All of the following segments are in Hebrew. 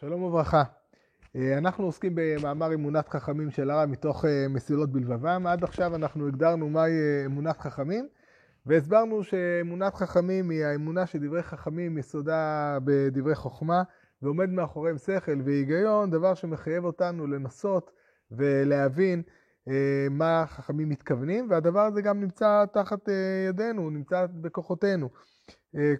שלום וברכה. אה, אנחנו עוסקים במאמר אמונת חכמים של הרב מתוך אה, מסילות בלבבם. עד עכשיו אנחנו הגדרנו מהי אה, אמונת חכמים, והסברנו שאמונת חכמים היא האמונה שדברי חכמים יסודה בדברי חוכמה, ועומד מאחוריהם שכל והיגיון, דבר שמחייב אותנו לנסות ולהבין מה חכמים מתכוונים, והדבר הזה גם נמצא תחת ידינו, נמצא בכוחותינו.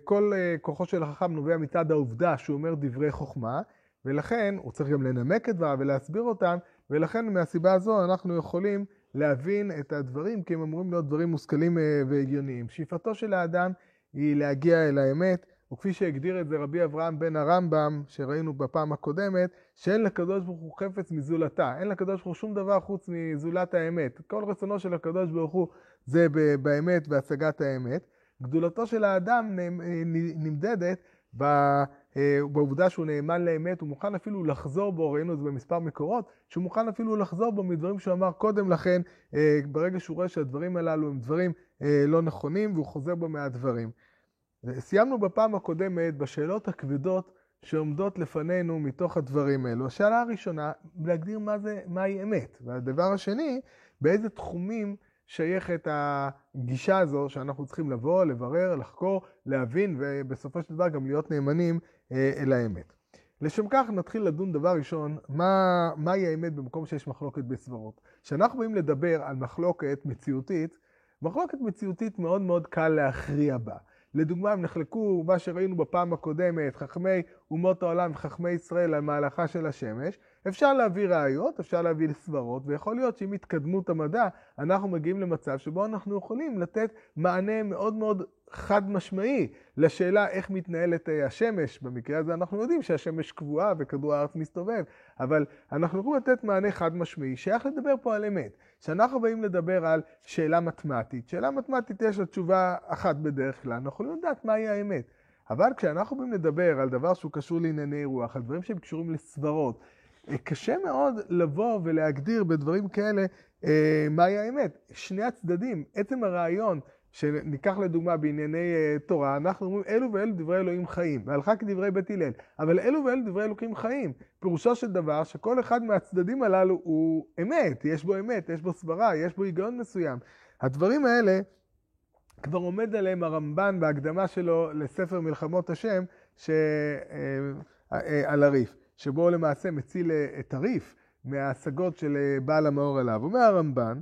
כל כוחו של החכם נובע מצד העובדה שהוא אומר דברי חוכמה, ולכן הוא צריך גם לנמק את דבריו ולהסביר אותם, ולכן מהסיבה הזו אנחנו יכולים להבין את הדברים, כי הם אמורים להיות דברים מושכלים אה, והגיוניים. שאיפתו של האדם היא להגיע אל האמת, וכפי שהגדיר את זה רבי אברהם בן הרמב"ם, שראינו בפעם הקודמת, שאין לקדוש ברוך הוא חפץ מזולתה. אין לקדוש ברוך הוא שום דבר חוץ מזולת האמת. כל רצונו של הקדוש ברוך הוא זה באמת בהשגת האמת. גדולתו של האדם נמדדת אה, בעובדה שהוא נאמן לאמת, הוא מוכן אפילו לחזור בו, ראינו את זה במספר מקורות, שהוא מוכן אפילו לחזור בו מדברים שהוא אמר קודם לכן, אה, ברגע שהוא רואה שהדברים הללו הם דברים אה, לא נכונים, והוא חוזר בו מהדברים. סיימנו בפעם הקודמת בשאלות הכבדות שעומדות לפנינו מתוך הדברים האלו. השאלה הראשונה, להגדיר מה זה, מהי אמת. והדבר השני, באיזה תחומים שייכת הגישה הזו שאנחנו צריכים לבוא, לברר, לחקור, להבין, ובסופו של דבר גם להיות נאמנים אה, אל האמת. לשם כך נתחיל לדון דבר ראשון, מה, מהי האמת במקום שיש מחלוקת בסברות. כשאנחנו באים לדבר על מחלוקת מציאותית, מחלוקת מציאותית מאוד מאוד קל להכריע בה. לדוגמה, הם נחלקו, מה שראינו בפעם הקודמת, חכמי אומות העולם וחכמי ישראל על מהלכה של השמש. אפשר להביא ראיות, אפשר להביא סברות, ויכול להיות שעם התקדמות המדע, אנחנו מגיעים למצב שבו אנחנו יכולים לתת מענה מאוד מאוד חד משמעי לשאלה איך מתנהלת אה, השמש. במקרה הזה אנחנו יודעים שהשמש קבועה וכדור הארץ מסתובב, אבל אנחנו יכולים לתת מענה חד משמעי, שייך לדבר פה על אמת. כשאנחנו באים לדבר על שאלה מתמטית, שאלה מתמטית יש לה תשובה אחת בדרך כלל, אנחנו יכולים לדעת מהי האמת. אבל כשאנחנו באים לדבר על דבר שהוא קשור לענייני רוח, על דברים שהם קשורים לסברות, קשה מאוד לבוא ולהגדיר בדברים כאלה אה, מהי האמת. שני הצדדים, עצם הרעיון שניקח לדוגמה בענייני uh, תורה, אנחנו אומרים אלו ואלו דברי אלוהים חיים, והלכה כדברי בית הלל, אבל אלו ואלו דברי אלוהים חיים. פירושו של דבר שכל אחד מהצדדים הללו הוא אמת, יש בו אמת, יש בו סברה, יש בו היגיון מסוים. הדברים האלה, כבר עומד עליהם הרמב"ן בהקדמה שלו לספר מלחמות השם ש... uh, uh, על הריף, שבו למעשה מציל את הריף מההשגות של בעל המאור אליו. אומר הרמב"ן,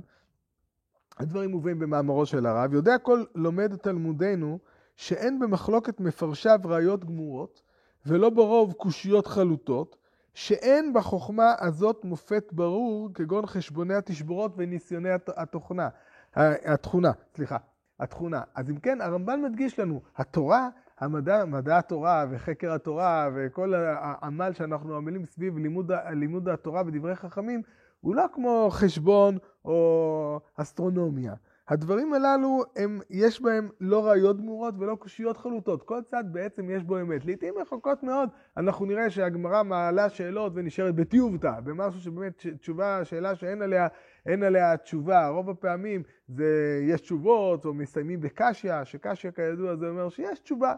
הדברים מובאים במאמרו של הרב, יודע כל לומד תלמודנו שאין במחלוקת מפרשיו ראיות גמורות, ולא ברוב קושיות חלוטות, שאין בחוכמה הזאת מופת ברור כגון חשבוני התשבורות וניסיוני התוכנה, התכונה, סליחה, התכונה. אז אם כן, הרמב"ן מדגיש לנו, התורה, המדע, מדע התורה וחקר התורה וכל העמל שאנחנו עמלים סביב לימוד, לימוד התורה ודברי חכמים, הוא לא כמו חשבון או אסטרונומיה. הדברים הללו, הם, יש בהם לא ראיות גמורות ולא קושיות חלוטות. כל צד בעצם יש בו אמת. לעיתים רחוקות מאוד, אנחנו נראה שהגמרא מעלה שאלות ונשארת בטיובתא, במשהו שבאמת תשובה, שאלה שאין עליה, עליה תשובה. רוב הפעמים זה, יש תשובות או מסיימים בקשיא, שקשיא כידוע זה אומר שיש תשובה.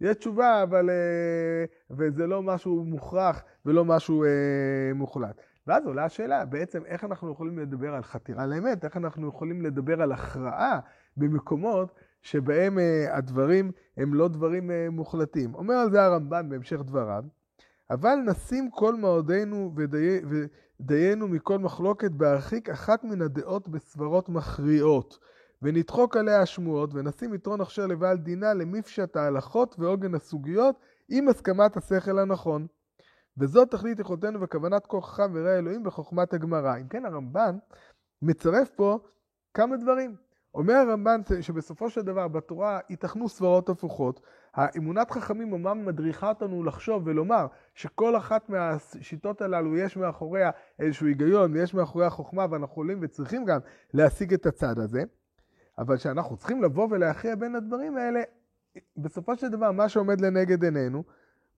יש תשובה, אבל... אה, וזה לא משהו מוכרח ולא משהו אה, מוחלט. ואז עולה השאלה, בעצם איך אנחנו יכולים לדבר על חתירה לאמת, איך אנחנו יכולים לדבר על הכרעה במקומות שבהם uh, הדברים הם לא דברים מוחלטים. אומר על זה הרמב"ן בהמשך דבריו, אבל נשים כל מאודנו ודיינו מכל מחלוקת בהרחיק אחת מן הדעות בסברות מכריעות, ונדחוק עליה השמועות, ונשים יתרון הכשר לבעל דינה למפשט ההלכות ועוגן הסוגיות, עם הסכמת השכל הנכון. וזאת תכלית יכולתנו וכוונת חכם וראה אלוהים בחוכמת הגמרא. אם כן, הרמב"ן מצרף פה כמה דברים. אומר הרמב"ן שבסופו של דבר בתורה ייתכנו סברות הפוכות. האמונת חכמים אומנם מדריכה אותנו לחשוב ולומר שכל אחת מהשיטות הללו יש מאחוריה איזשהו היגיון ויש מאחוריה חוכמה ואנחנו יכולים וצריכים גם להשיג את הצד הזה. אבל כשאנחנו צריכים לבוא ולהכריע בין הדברים האלה, בסופו של דבר מה שעומד לנגד עינינו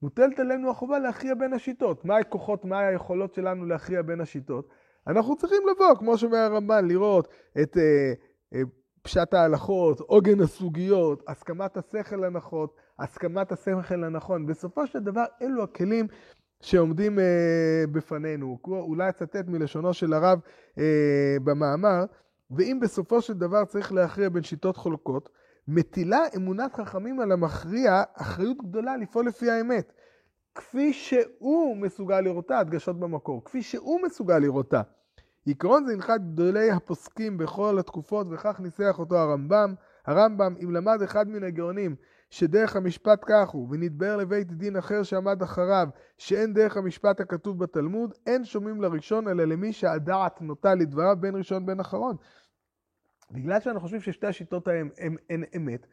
מוטלת עלינו החובה להכריע בין השיטות. מה הכוחות, מה היכולות שלנו להכריע בין השיטות? אנחנו צריכים לבוא, כמו שאומר הרמב"ן, לראות את אה, אה, פשט ההלכות, עוגן הסוגיות, הסכמת השכל הנכון, הסכמת השכל הנכון. בסופו של דבר, אלו הכלים שעומדים אה, בפנינו. אולי אצטט מלשונו של הרב אה, במאמר, ואם בסופו של דבר צריך להכריע בין שיטות חולקות, מטילה אמונת חכמים על המכריע אחריות גדולה לפעול לפי האמת. כפי שהוא מסוגל לראותה, הדגשות במקור, כפי שהוא מסוגל לראותה. עקרון זה הלכת גדולי הפוסקים בכל התקופות, וכך ניסח אותו הרמב"ם. הרמב"ם, אם למד אחד מן הגאונים שדרך המשפט כך הוא, ונתבהר לבית דין אחר שעמד אחריו, שאין דרך המשפט הכתוב בתלמוד, אין שומעים לראשון, אלא למי שהדעת נוטה לדבריו בין ראשון בין אחרון. בגלל שאנחנו חושבים ששתי השיטות הן הן אמת,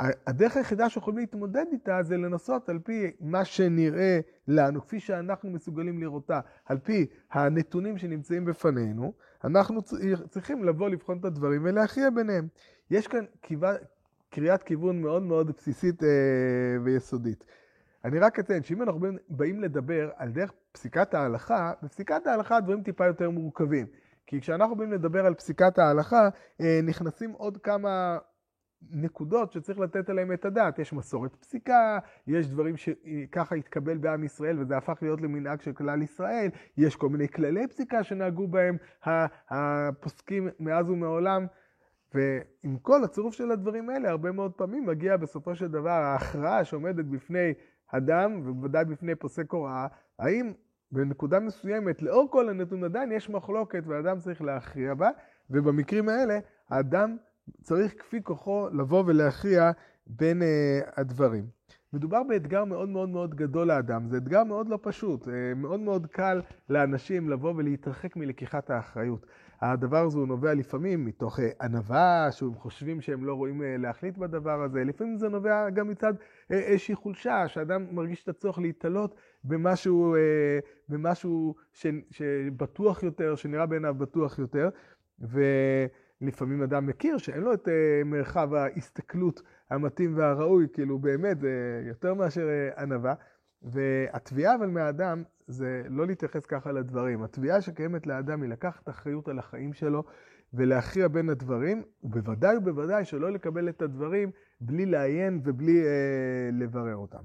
הדרך היחידה שיכולים להתמודד איתה זה לנסות על פי מה שנראה לנו, כפי שאנחנו מסוגלים לראותה, על פי הנתונים שנמצאים בפנינו, אנחנו צריכים לבוא לבחון את הדברים ולהכריע ביניהם. יש כאן קריאת כיוון מאוד מאוד בסיסית אה, ויסודית. אני רק אציין שאם אנחנו באים לדבר על דרך פסיקת ההלכה, בפסיקת ההלכה הדברים טיפה יותר מורכבים. כי כשאנחנו באים לדבר על פסיקת ההלכה, אה, נכנסים עוד כמה נקודות שצריך לתת עליהן את הדעת. יש מסורת פסיקה, יש דברים שככה התקבל בעם ישראל וזה הפך להיות למנהג של כלל ישראל, יש כל מיני כללי פסיקה שנהגו בהם הפוסקים מאז ומעולם. ועם כל הצירוף של הדברים האלה, הרבה מאוד פעמים מגיע בסופו של דבר ההכרעה שעומדת בפני אדם, ובוודאי בפני פוסק הוראה, האם בנקודה מסוימת, לאור כל הנתון עדיין יש מחלוקת ואדם צריך להכריע בה, ובמקרים האלה האדם צריך כפי כוחו לבוא ולהכריע בין uh, הדברים. מדובר באתגר מאוד מאוד מאוד גדול לאדם, זה אתגר מאוד לא פשוט, uh, מאוד מאוד קל לאנשים לבוא ולהתרחק מלקיחת האחריות. הדבר הזה הוא נובע לפעמים מתוך אה, ענווה, שהם חושבים שהם לא רואים להחליט בדבר הזה, לפעמים זה נובע גם מצד איזושהי חולשה, שאדם מרגיש את הצורך להתעלות במשהו, במשהו ש, שבטוח יותר, שנראה בעיניו בטוח יותר, ו... לפעמים אדם מכיר שאין לו את מרחב ההסתכלות המתאים והראוי, כאילו באמת זה יותר מאשר ענווה. והתביעה אבל מהאדם זה לא להתייחס ככה לדברים. התביעה שקיימת לאדם היא לקחת אחריות על החיים שלו ולהכריע בין הדברים, ובוודאי ובוודאי שלא לקבל את הדברים בלי לעיין ובלי uh, לברר אותם.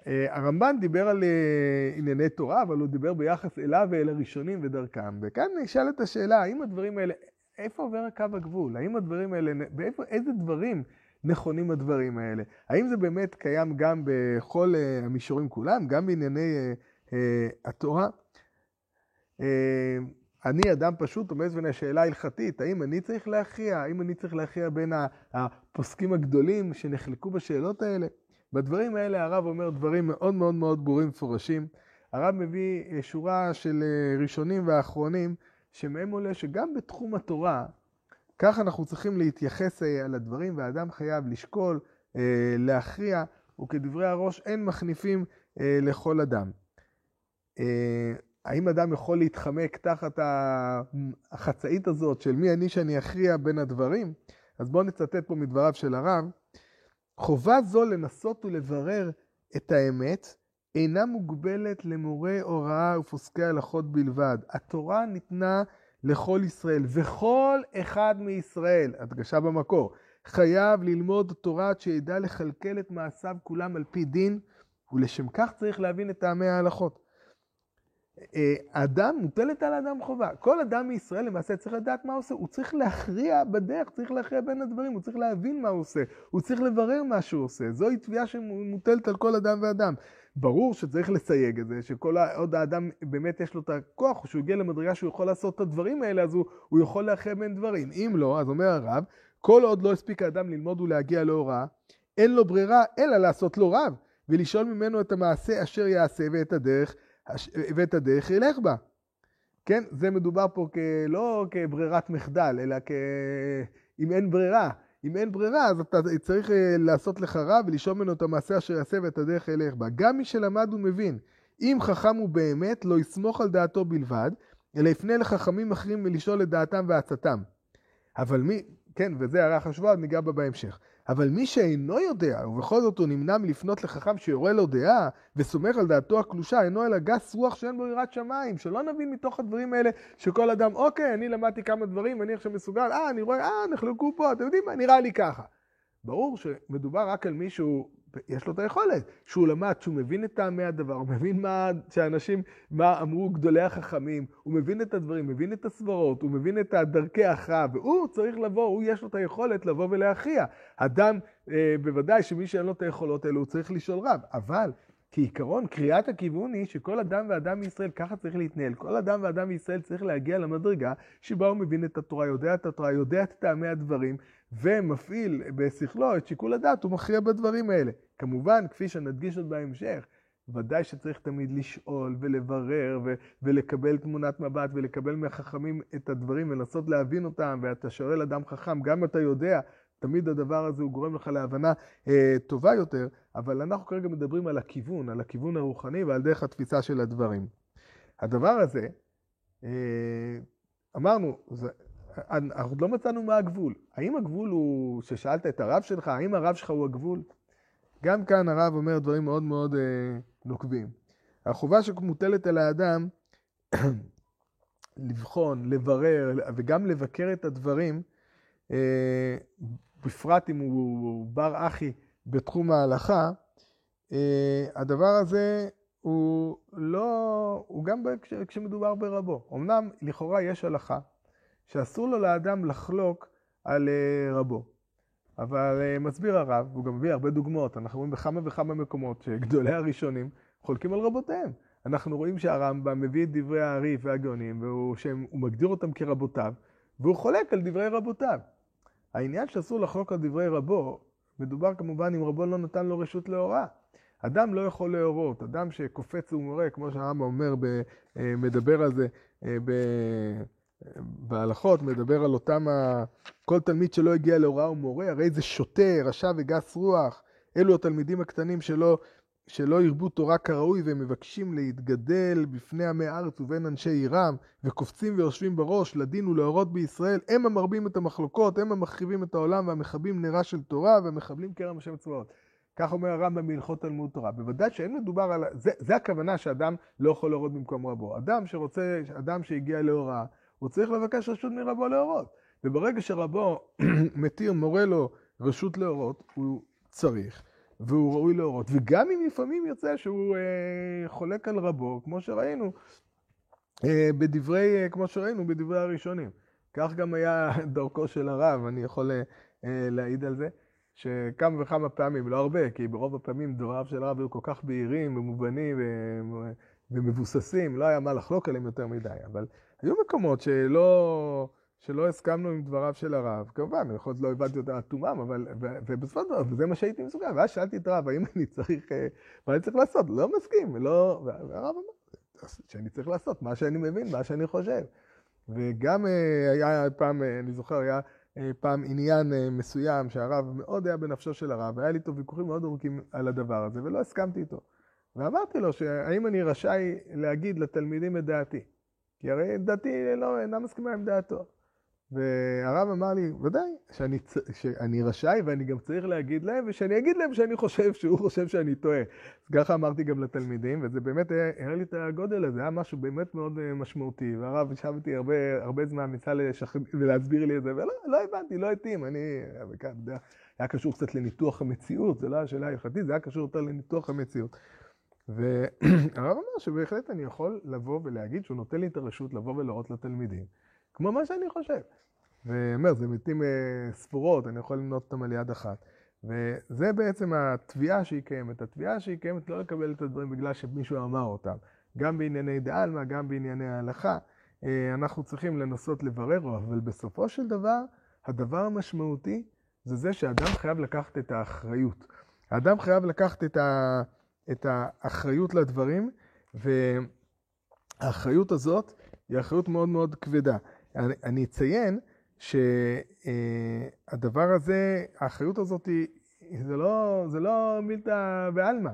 Uh, הרמב"ן דיבר על uh, ענייני תורה, אבל הוא דיבר ביחס אליו ואל הראשונים ודרכם. וכאן נשאלת השאלה, האם הדברים האלה, איפה עובר קו הגבול? האם הדברים האלה, באיפה, איזה דברים נכונים הדברים האלה? האם זה באמת קיים גם בכל uh, המישורים כולם, גם בענייני uh, התורה? Uh, אני אדם פשוט עומד בפני השאלה ההלכתית, האם אני צריך להכריע? האם אני צריך להכריע בין הפוסקים הגדולים שנחלקו בשאלות האלה? בדברים האלה הרב אומר דברים מאוד מאוד מאוד ברורים ומפורשים. הרב מביא שורה של ראשונים ואחרונים שמהם עולה שגם בתחום התורה, כך אנחנו צריכים להתייחס אה, על הדברים, והאדם חייב לשקול, אה, להכריע, וכדברי הראש אין מחניפים אה, לכל אדם. האם אדם יכול להתחמק תחת החצאית הזאת של מי אני שאני אכריע בין הדברים? אז בואו נצטט פה מדבריו של הרב. חובה זו לנסות ולברר את האמת אינה מוגבלת למורי הוראה ופוסקי הלכות בלבד. התורה ניתנה לכל ישראל, וכל אחד מישראל, הדגשה במקור, חייב ללמוד תורה עד שידע לכלכל את מעשיו כולם על פי דין, ולשם כך צריך להבין את טעמי ההלכות. אה, אדם, מוטלת על האדם חובה. כל אדם מישראל למעשה צריך לדעת מה הוא עושה. הוא צריך להכריע בדרך, צריך להכריע בין הדברים, הוא צריך להבין מה הוא עושה, הוא צריך לברר מה שהוא עושה. זוהי תביעה שמוטלת על כל אדם ואדם. ברור שצריך לסייג את זה, שכל עוד האדם באמת יש לו את הכוח, או שהוא הגיע למדרגה שהוא יכול לעשות את הדברים האלה, אז הוא, הוא יכול להכריע בין דברים. אם לא, אז אומר הרב, כל עוד לא הספיק האדם ללמוד ולהגיע להוראה, אין לו ברירה אלא לעשות לו רב, ולשאול ממנו את המעשה אשר יעשה ואת הדרך ואת הדרך ילך בה. כן, זה מדובר פה כ... לא כברירת מחדל, אלא כ... אם אין ברירה. אם אין ברירה, אז אתה צריך אה, לעשות לך רע ולשאול ממנו את המעשה אשר יעשה ואת הדרך ילך בה. גם מי שלמד ומבין, אם חכם הוא באמת, לא יסמוך על דעתו בלבד, אלא יפנה לחכמים אחרים ולשאול את דעתם ועצתם. אבל מי, כן, וזה הערה חשובה, ניגע בה בהמשך. אבל מי שאינו יודע, ובכל זאת הוא נמנע מלפנות לחכם שיורה לו דעה, וסומך על דעתו הקלושה, אינו אלא גס רוח שאין בו יראת שמיים. שלא נבין מתוך הדברים האלה שכל אדם, אוקיי, אני למדתי כמה דברים, אני עכשיו מסוגל, אה, אני רואה, אה, נחלקו פה, אתם יודעים מה, נראה לי ככה. ברור שמדובר רק על מישהו יש לו את היכולת. שהוא למד, שהוא מבין את טעמי הדבר, הוא מבין מה שאנשים, מה אמרו גדולי החכמים, הוא מבין את הדברים, מבין את הסברות, הוא מבין את דרכי ההכרעה, והוא צריך לבוא, הוא יש לו את היכולת לבוא ולהכריע. אדם, אה, בוודאי שמי שאין לו את היכולות האלו, הוא צריך לשאול רב. אבל כעיקרון, קריאת הכיוון היא שכל אדם ואדם מישראל ככה צריך להתנהל. כל אדם ואדם מישראל צריך להגיע למדרגה שבה הוא מבין את התורה, יודע את התורה, יודע את טעמי הדברים, ומפעיל בשכלו את שיקול הדעת, הוא מכריע בדברים האלה. כמובן, כפי שנדגיש עוד בהמשך, ודאי שצריך תמיד לשאול ולברר ו- ולקבל תמונת מבט ולקבל מהחכמים את הדברים ולנסות להבין אותם, ואתה שואל אדם חכם, גם אתה יודע, תמיד הדבר הזה הוא גורם לך להבנה אה, טובה יותר, אבל אנחנו כרגע מדברים על הכיוון, על הכיוון הרוחני ועל דרך התפיסה של הדברים. הדבר הזה, אה, אמרנו, זה, אנחנו עוד לא מצאנו מה הגבול. האם הגבול הוא, ששאלת את הרב שלך, האם הרב שלך הוא הגבול? גם כאן הרב אומר דברים מאוד מאוד אה, נוקבים. החובה שמוטלת על האדם לבחון, לברר וגם לבקר את הדברים, אה, בפרט אם הוא בר אחי בתחום ההלכה, אה, הדבר הזה הוא לא, הוא גם כשמדובר ברבו. אמנם לכאורה יש הלכה שאסור לו לאדם לחלוק על אה, רבו. אבל אה, מסביר הרב, והוא גם מביא הרבה דוגמאות, אנחנו רואים בכמה וכמה מקומות שגדולי הראשונים חולקים על רבותיהם. אנחנו רואים שהרמב"ם מביא את דברי הארי והגאונים, שהוא מגדיר אותם כרבותיו, והוא חולק על דברי רבותיו. העניין שאסור לחלוק על דברי רבו, מדובר כמובן אם רבו לא נתן לו רשות להוראה. אדם לא יכול להורות, אדם שקופץ ומורה, כמו שהרמב"ם אומר, אה, מדבר על זה בהלכות, מדבר על אותם, ה... כל תלמיד שלא הגיע להוראה הוא מורה, הרי זה שוטה, רשע וגס רוח. אלו התלמידים הקטנים שלא, שלא ירבו תורה כראוי והם מבקשים להתגדל בפני עמי הארץ ובין אנשי עירם, וקופצים ויושבים בראש לדין ולהורות בישראל, הם המרבים את המחלוקות, הם המחריבים את העולם והמכבים נרה של תורה והמחבלים כרם השם צבאות. כך אומר הרמב"ם בהלכות תלמוד תורה. בוודאי שאין מדובר על... זה, זה הכוונה שאדם לא יכול להורות במקום רבו. אדם שרוצה, אדם שהגיע להוראה, הוא צריך לבקש רשות מרבו להורות. וברגע שרבו מתיר, מורה לו רשות להורות, הוא צריך, והוא ראוי להורות. וגם אם לפעמים יוצא שהוא אה, חולק על רבו, כמו שראינו, אה, בדברי, אה, כמו שראינו בדברי הראשונים. כך גם היה דרכו של הרב, אני יכול אה, אה, להעיד על זה, שכמה וכמה פעמים, לא הרבה, כי ברוב הפעמים דבריו של הרב היו כל כך בהירים ומובנים ומבוססים, לא היה מה לחלוק עליהם יותר מדי, אבל היו מקומות שלא, שלא הסכמנו עם דבריו של הרב, כמובן, יכול להיות לא הבנתי אותה עד תומם, אבל, ובסופו של דבר, וזה מה שהייתי מסוגל, ואז שאלתי את הרב, האם אני צריך, אה, מה אני צריך לעשות? לא מסכים, לא, והרב אמר, שאני צריך לעשות מה שאני מבין, מה שאני חושב. וגם אה, היה פעם, אה, אני זוכר, היה פעם עניין מסוים שהרב מאוד היה בנפשו של הרב, והיה לי איתו ויכוחים מאוד ארוכים על הדבר הזה, ולא הסכמתי איתו. ואמרתי לו שהאם אני רשאי להגיד לתלמידים את דעתי. כי הרי דעתי לא, אינה מסכימה עם דעתו. והרב אמר לי, ודאי, שאני, שאני רשאי ואני גם צריך להגיד להם, ושאני אגיד להם שאני חושב שהוא חושב שאני טועה. אז ככה אמרתי גם לתלמידים, וזה באמת הראה לי את הגודל הזה, היה משהו באמת מאוד אה, משמעותי, והרב ישב איתי הרבה, הרבה זמן, ניסה לשכ... ולהסביר לי את זה, ולא לא הבנתי, לא התאים, אני, היה קשור קצת לניתוח המציאות, זה לא השאלה ההלכתית, זה היה קשור יותר לניתוח המציאות. והרב אמר שבהחלט אני יכול לבוא ולהגיד שהוא נותן לי את הרשות לבוא ולהראות לתלמידים, כמו מה שאני חושב. ואומר, זה מתים אה, ספורות, אני יכול למנות אותם על יד אחת. וזה בעצם התביעה שהיא קיימת. התביעה שהיא קיימת לא לקבל את הדברים בגלל שמישהו אמר אותם. גם בענייני דעלמא, גם בענייני ההלכה, אה, אנחנו צריכים לנסות לברר, אבל בסופו של דבר, הדבר המשמעותי זה זה שאדם חייב לקחת את האחריות. האדם חייב לקחת את ה... את האחריות לדברים, והאחריות הזאת היא אחריות מאוד מאוד כבדה. אני, אני אציין שהדבר הזה, האחריות הזאת, היא, זה לא, זה לא מילתא בעלמא.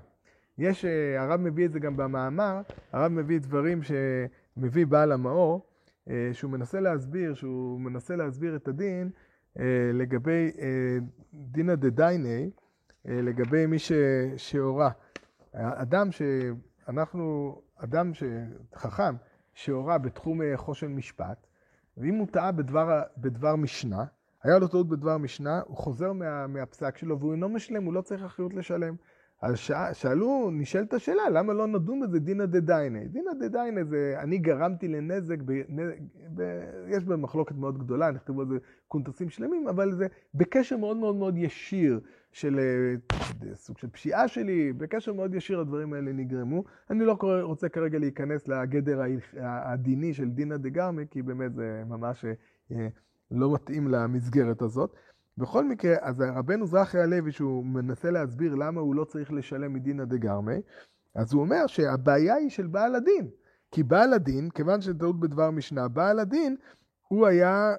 יש, הרב מביא את זה גם במאמר, הרב מביא דברים שמביא בעל המאור, שהוא מנסה להסביר, שהוא מנסה להסביר את הדין לגבי דינא דדייני, לגבי מי שהורה. אדם שאנחנו, אדם חכם, שהורה בתחום חושן משפט, ואם הוא טעה בדבר, בדבר משנה, היה לו טעות בדבר משנה, הוא חוזר מה, מהפסק שלו והוא אינו משלם, הוא לא צריך אחריות לשלם. אז שאלו, נשאלת השאלה, למה לא נדון בזה דינא דדיינה? דינא דדיינה זה, אני גרמתי לנזק, ב, ב, יש בה מחלוקת מאוד גדולה, נכתבו על זה קונטסים שלמים, אבל זה בקשר מאוד מאוד מאוד ישיר של אה, סוג של פשיעה שלי, בקשר מאוד ישיר הדברים האלה נגרמו. אני לא רוצה כרגע להיכנס לגדר הדיני של דינא דגרמי, כי באמת זה ממש אה, לא מתאים למסגרת הזאת. בכל מקרה, אז רבנו זרחי הלוי, שהוא מנסה להסביר למה הוא לא צריך לשלם מדינא דגרמי, אז הוא אומר שהבעיה היא של בעל הדין. כי בעל הדין, כיוון שזה טעות בדבר משנה, בעל הדין, הוא היה,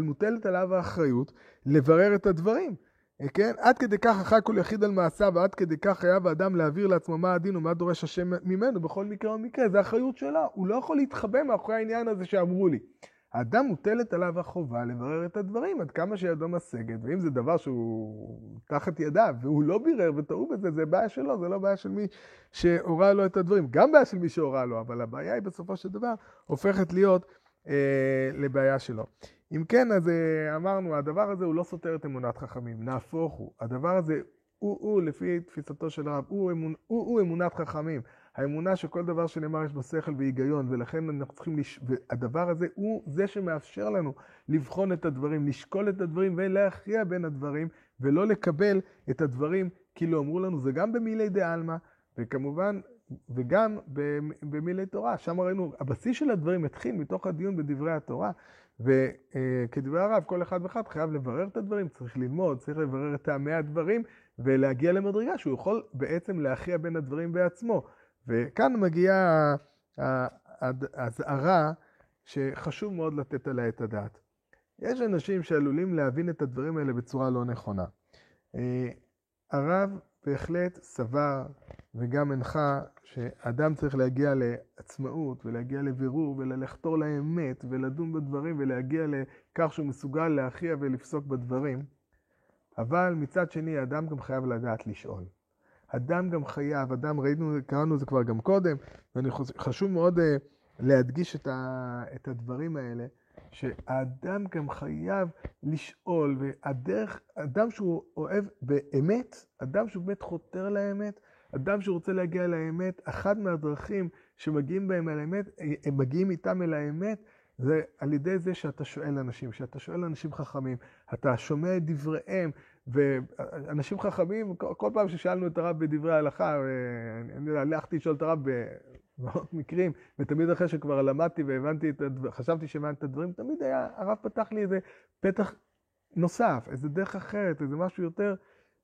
מוטלת עליו האחריות לברר את הדברים. כן? עד כדי כך אחר כל יחיד על מעשיו, ועד כדי כך חייב האדם להעביר לעצמו מה הדין ומה דורש השם ממנו בכל מקרה ומקרה, זה אחריות שלה. הוא לא יכול להתחבא מאחורי העניין הזה שאמרו לי. האדם מוטלת עליו החובה לברר את הדברים עד כמה שידו משגת, ואם זה דבר שהוא תחת ידיו, והוא לא בירר וטעו בזה, זה בעיה שלו, זה לא בעיה של מי שהורה לו את הדברים. גם בעיה של מי שהורה לו, אבל הבעיה היא בסופו של דבר הופכת להיות לבעיה שלו. אם כן, אז אה, אמרנו, הדבר הזה הוא לא סותר את אמונת חכמים, נהפוך הוא. הדבר הזה הוא, הוא לפי תפיסתו של הרב, הוא, אמונ, הוא, הוא אמונת חכמים. האמונה שכל דבר שנאמר יש בו שכל והיגיון, ולכן אנחנו צריכים, לש... והדבר הזה הוא זה שמאפשר לנו לבחון את הדברים, לשקול את הדברים ולהכריע בין הדברים, ולא לקבל את הדברים כאילו אמרו לנו, זה גם במילי דה עלמא, וכמובן, וגם במילי תורה. שם ראינו, הבסיס של הדברים התחיל מתוך הדיון בדברי התורה, וכדברי הרב, כל אחד ואחד חייב לברר את הדברים, צריך ללמוד, צריך לברר את טעמי הדברים, ולהגיע למדרגה שהוא יכול בעצם להכריע בין הדברים בעצמו. וכאן מגיעה האזהרה שחשוב מאוד לתת עליה את הדעת. יש אנשים שעלולים להבין את הדברים האלה בצורה לא נכונה. אה, הרב בהחלט סבר וגם הנחה שאדם צריך להגיע לעצמאות ולהגיע לבירור ולחתור לאמת ולדון בדברים ולהגיע לכך שהוא מסוגל להכריע ולפסוק בדברים. אבל מצד שני, האדם גם חייב לדעת לשאול. אדם גם חייב, אדם, ראינו, קראנו את זה כבר גם קודם, ואני חשוב מאוד uh, להדגיש את, ה, את הדברים האלה, שהאדם גם חייב לשאול, והדרך, אדם שהוא אוהב באמת, אדם שהוא באמת חותר לאמת, אדם שרוצה להגיע לאמת, אחת מהדרכים שמגיעים בהם אל האמת, הם מגיעים איתם אל האמת, זה על ידי זה שאתה שואל אנשים, שאתה שואל אנשים חכמים, אתה שומע את דבריהם, ואנשים חכמים, כל פעם ששאלנו את הרב בדברי ההלכה, אני הלכתי לשאול את הרב במאות מקרים, ותמיד אחרי שכבר למדתי והבנתי את הדברים, חשבתי שהבנתי את הדברים, תמיד היה, הרב פתח לי איזה פתח נוסף, איזה דרך אחרת, איזה משהו יותר,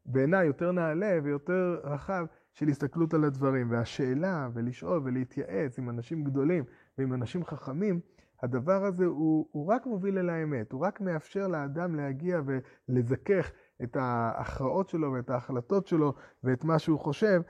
בעיניי, יותר נעלה ויותר רחב של הסתכלות על הדברים. והשאלה, ולשאול ולהתייעץ עם אנשים גדולים ועם אנשים חכמים, הדבר הזה הוא, הוא רק מוביל אל האמת, הוא רק מאפשר לאדם להגיע ולזכך את ההכרעות שלו ואת ההחלטות שלו ואת מה שהוא חושב,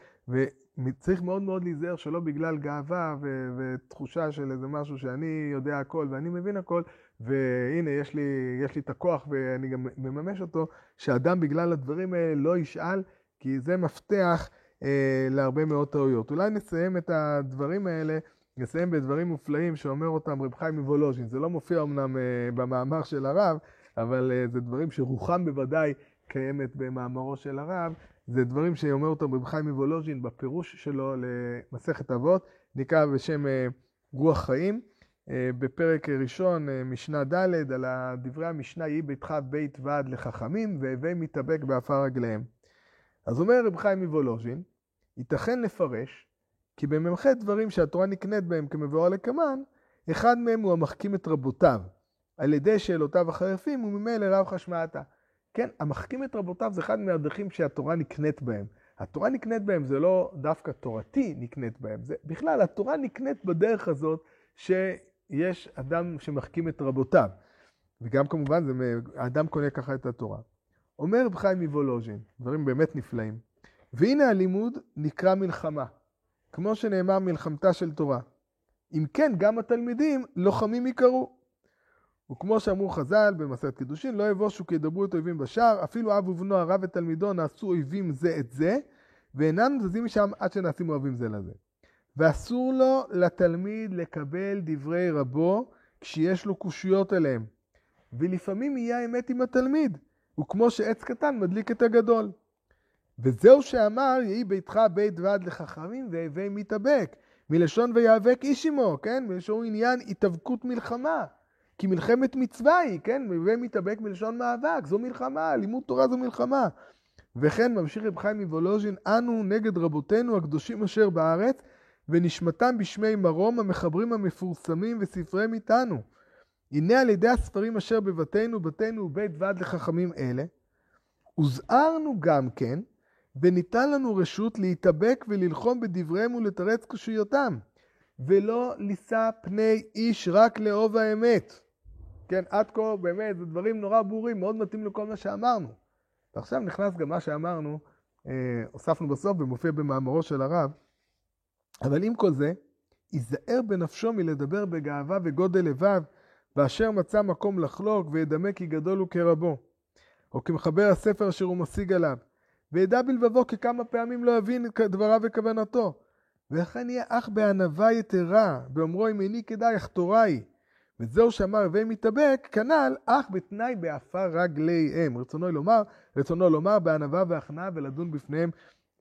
וצריך מאוד מאוד להיזהר שלא בגלל גאווה ו- ותחושה של איזה משהו שאני יודע הכל ואני מבין הכל, והנה יש לי, יש לי את הכוח ואני גם מממש אותו, שאדם בגלל הדברים האלה לא ישאל, כי זה מפתח אה, להרבה מאוד טעויות. אולי נסיים את הדברים האלה. נסיים בדברים מופלאים שאומר אותם רב חיים מוולוז'ין. זה לא מופיע אמנם אה, במאמר של הרב, אבל אה, זה דברים שרוחם בוודאי קיימת במאמרו של הרב. זה דברים שאומר אותם רב חיים מוולוז'ין בפירוש שלו למסכת אבות, נקרא בשם אה, רוח חיים. בפרק ראשון, משנה ד', על דברי המשנה, יהי ביתך בית ועד לחכמים, והווי מתאבק באפר רגליהם. אז אומר רב חיים מוולוז'ין, ייתכן לפרש כי במ"ח דברים שהתורה נקנית בהם כמבואר לקמן, אחד מהם הוא המחכים את רבותיו, על ידי שאלותיו החריפים, וממילא רווחא שמעתתא. כן, המחכים את רבותיו זה אחד מהדרכים שהתורה נקנית בהם. התורה נקנית בהם זה לא דווקא תורתי נקנית בהם, זה בכלל התורה נקנית בדרך הזאת שיש אדם שמחכים את רבותיו. וגם כמובן, זה, האדם קונה ככה את התורה. אומר רב חיים מוולוז'ין, דברים באמת נפלאים, והנה הלימוד נקרא מלחמה. כמו שנאמר מלחמתה של תורה. אם כן, גם התלמידים לוחמים יקראו. וכמו שאמרו חז"ל במסעת קידושין, לא יבושו כי ידברו את אויבים בשער, אפילו אב ובנו הרב ותלמידו נעשו אויבים זה את זה, ואינם זזים משם עד שנעשים אוהבים זה לזה. ואסור לו לתלמיד לקבל דברי רבו כשיש לו קושיות אליהם. ולפעמים יהיה האמת עם התלמיד, וכמו שעץ קטן מדליק את הגדול. וזהו שאמר, יהי ביתך בית ועד לחכמים והווי מתאבק. מלשון ויאבק איש עמו, כן? מלשון עניין התאבקות מלחמה. כי מלחמת מצווה היא, כן? והווי מתאבק מלשון מאבק, זו מלחמה, לימוד תורה זו מלחמה. וכן ממשיך רב חיים מוולוז'ין, אנו נגד רבותינו הקדושים אשר בארץ, ונשמתם בשמי מרום המחברים המפורסמים וספריהם איתנו. הנה על ידי הספרים אשר בבתינו, בתינו ובית ועד לחכמים אלה, הוזהרנו גם כן, וניתן לנו רשות להתאבק וללחום בדבריהם ולתרץ קושיותם, ולא לישא פני איש רק לאהוב האמת. כן, עד כה באמת זה דברים נורא ברורים, מאוד מתאים לכל מה שאמרנו. ועכשיו נכנס גם מה שאמרנו, אה, הוספנו בסוף ומופיע במאמרו של הרב, אבל עם כל זה, ייזהר בנפשו מלדבר בגאווה וגודל לבב, ואשר מצא מקום לחלוק, וידמה כי גדול הוא כרבו. או כמחבר הספר אשר הוא משיג עליו. וידע בלבבו כי כמה פעמים לא יבין את דבריו וכוונתו. וכן יהיה אך בענווה יתרה, באומרו אם איני כדאי אחתוראי. וזהו שאמר הווי מתאבק, כנ"ל, אך בתנאי בעפר רגליהם. רצונו לומר, רצונו לומר בענווה והכנעה ולדון בפניהם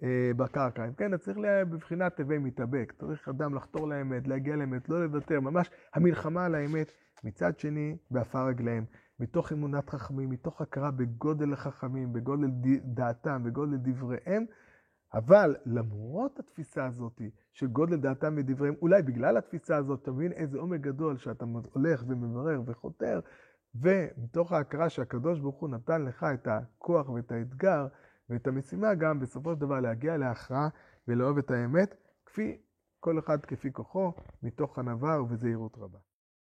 אה, בקרקע. אם כן, צריך בבחינת הווי מתאבק. צריך אדם לחתור לאמת, להגיע לאמת, לא לוותר, ממש המלחמה על האמת. מצד שני, בעפר רגליהם. מתוך אמונת חכמים, מתוך הכרה בגודל החכמים, בגודל דעתם, בגודל דבריהם, אבל למרות התפיסה הזאת של גודל דעתם ודבריהם, אולי בגלל התפיסה הזאת, תבין איזה עומק גדול שאתה הולך ומברר וחותר, ומתוך ההכרה שהקדוש ברוך הוא נתן לך את הכוח ואת האתגר ואת המשימה גם בסופו של דבר להגיע להכרעה ולאהוב את האמת, כפי כל אחד כפי כוחו, מתוך ענווה ובזהירות רבה.